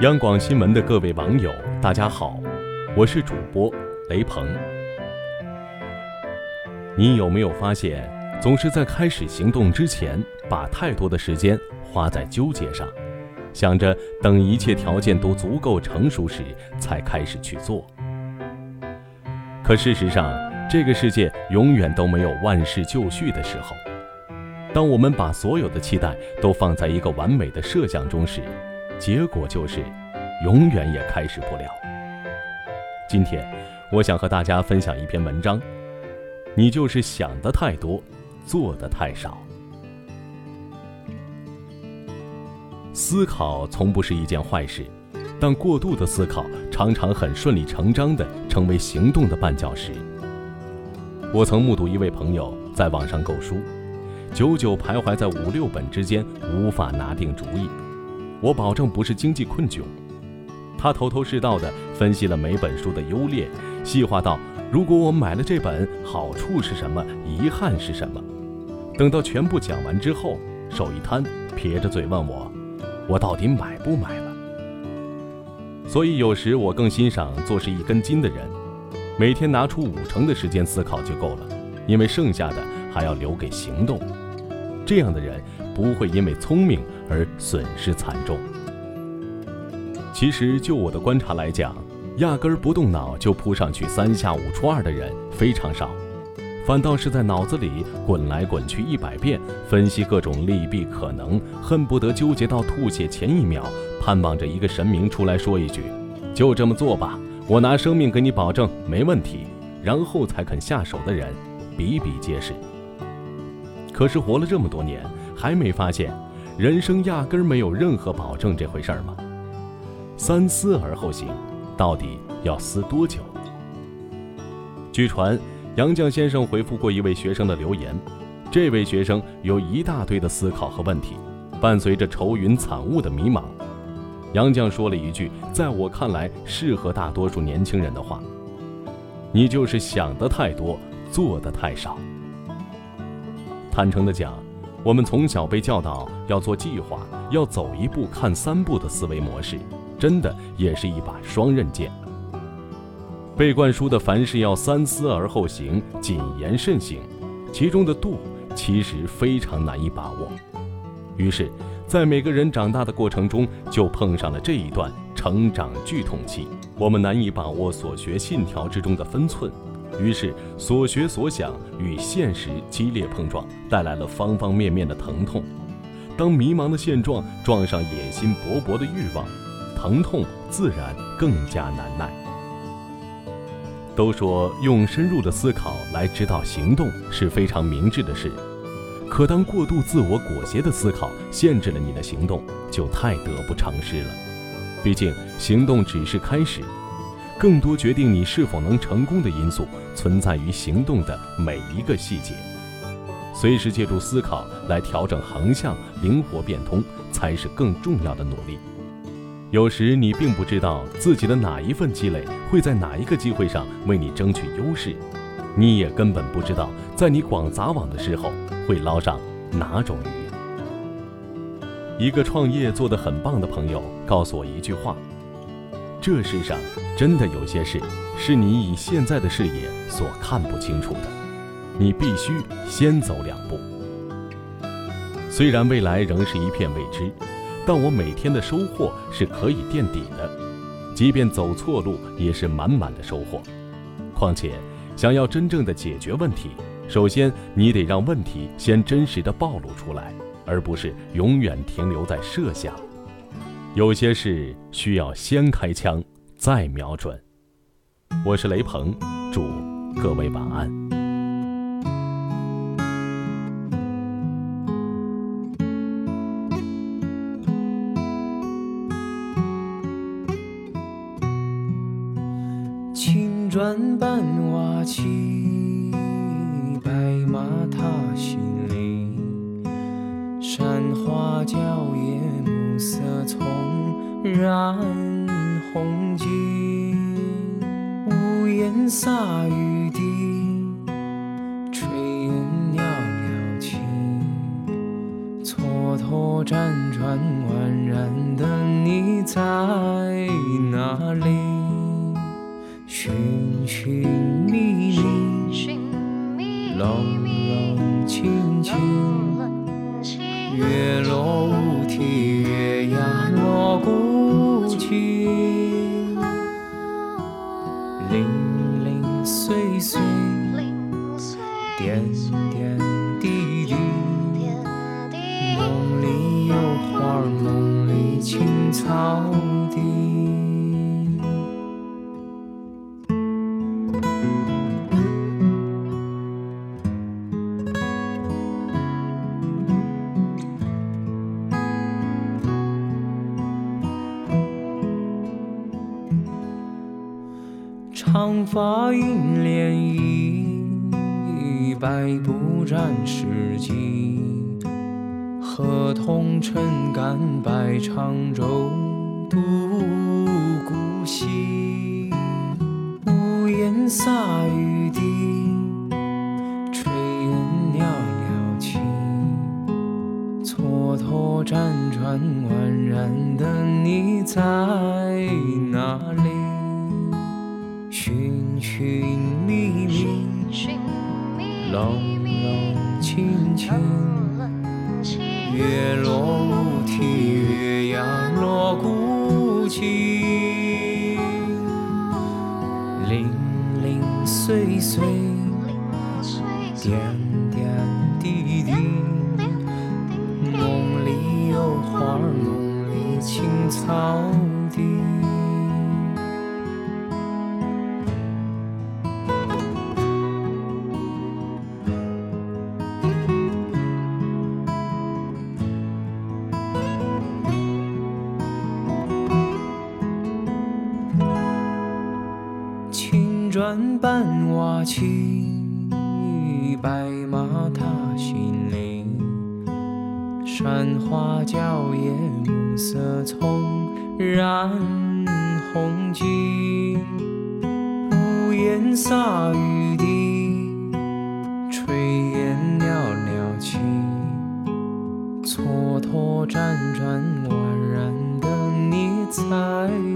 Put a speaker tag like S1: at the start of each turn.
S1: 央广新闻的各位网友，大家好，我是主播雷鹏。你有没有发现，总是在开始行动之前，把太多的时间花在纠结上，想着等一切条件都足够成熟时才开始去做？可事实上，这个世界永远都没有万事就绪的时候。当我们把所有的期待都放在一个完美的设想中时，结果就是，永远也开始不了。今天，我想和大家分享一篇文章：你就是想的太多，做的太少。思考从不是一件坏事，但过度的思考常常很顺理成章地成为行动的绊脚石。我曾目睹一位朋友在网上购书，久久徘徊在五六本之间，无法拿定主意。我保证不是经济困窘，他头头是道地分析了每本书的优劣，细化到如果我买了这本，好处是什么，遗憾是什么。等到全部讲完之后，手一摊，撇着嘴问我：“我到底买不买了？”所以有时我更欣赏做事一根筋的人，每天拿出五成的时间思考就够了，因为剩下的还要留给行动。这样的人。不会因为聪明而损失惨重。其实，就我的观察来讲，压根儿不动脑就扑上去三下五除二的人非常少，反倒是在脑子里滚来滚去一百遍，分析各种利弊可能，恨不得纠结到吐血前一秒，盼望着一个神明出来说一句：“就这么做吧，我拿生命给你保证没问题。”然后才肯下手的人比比皆是。可是活了这么多年。还没发现，人生压根儿没有任何保证这回事儿吗？三思而后行，到底要思多久？据传，杨绛先生回复过一位学生的留言，这位学生有一大堆的思考和问题，伴随着愁云惨雾的迷茫。杨绛说了一句，在我看来适合大多数年轻人的话：“你就是想的太多，做的太少。”坦诚地讲。我们从小被教导要做计划，要走一步看三步的思维模式，真的也是一把双刃剑。被灌输的凡事要三思而后行，谨言慎行，其中的度其实非常难以把握。于是，在每个人长大的过程中，就碰上了这一段成长剧痛期，我们难以把握所学信条之中的分寸。于是，所学所想与现实激烈碰撞，带来了方方面面的疼痛。当迷茫的现状撞上野心勃勃的欲望，疼痛自然更加难耐。都说用深入的思考来指导行动是非常明智的事，可当过度自我裹挟的思考限制了你的行动，就太得不偿失了。毕竟，行动只是开始。更多决定你是否能成功的因素存在于行动的每一个细节，随时借助思考来调整航向，灵活变通才是更重要的努力。有时你并不知道自己的哪一份积累会在哪一个机会上为你争取优势，你也根本不知道在你广撒网的时候会捞上哪种鱼。一个创业做得很棒的朋友告诉我一句话。这世上真的有些事，是你以现在的视野所看不清楚的，你必须先走两步。虽然未来仍是一片未知，但我每天的收获是可以垫底的，即便走错路也是满满的收获。况且，想要真正的解决问题，首先你得让问题先真实的暴露出来，而不是永远停留在设想。有些事需要先开枪，再瞄准。我是雷鹏，祝各位晚安。
S2: 青砖伴瓦漆，染红巾，屋檐洒雨滴，炊烟袅袅起，蹉跎辗转宛然的你在哪里？寻寻觅觅，冷冷清清，点点滴滴。梦里有花，梦里青草地。长发映涟漪，百步斩诗迹。河童撑杆摆长舟渡古稀，屋檐洒雨滴，炊烟袅袅起，蹉跎辗转宛然的你在冷冷清清。月落乌啼，月牙落孤井，零零碎碎，点点滴滴。梦里有花，梦里青草花起白马踏新泥，山花娇艳，暮色丛染红巾，屋檐洒雨滴，炊烟袅袅起，蹉跎辗转，宛然的你在。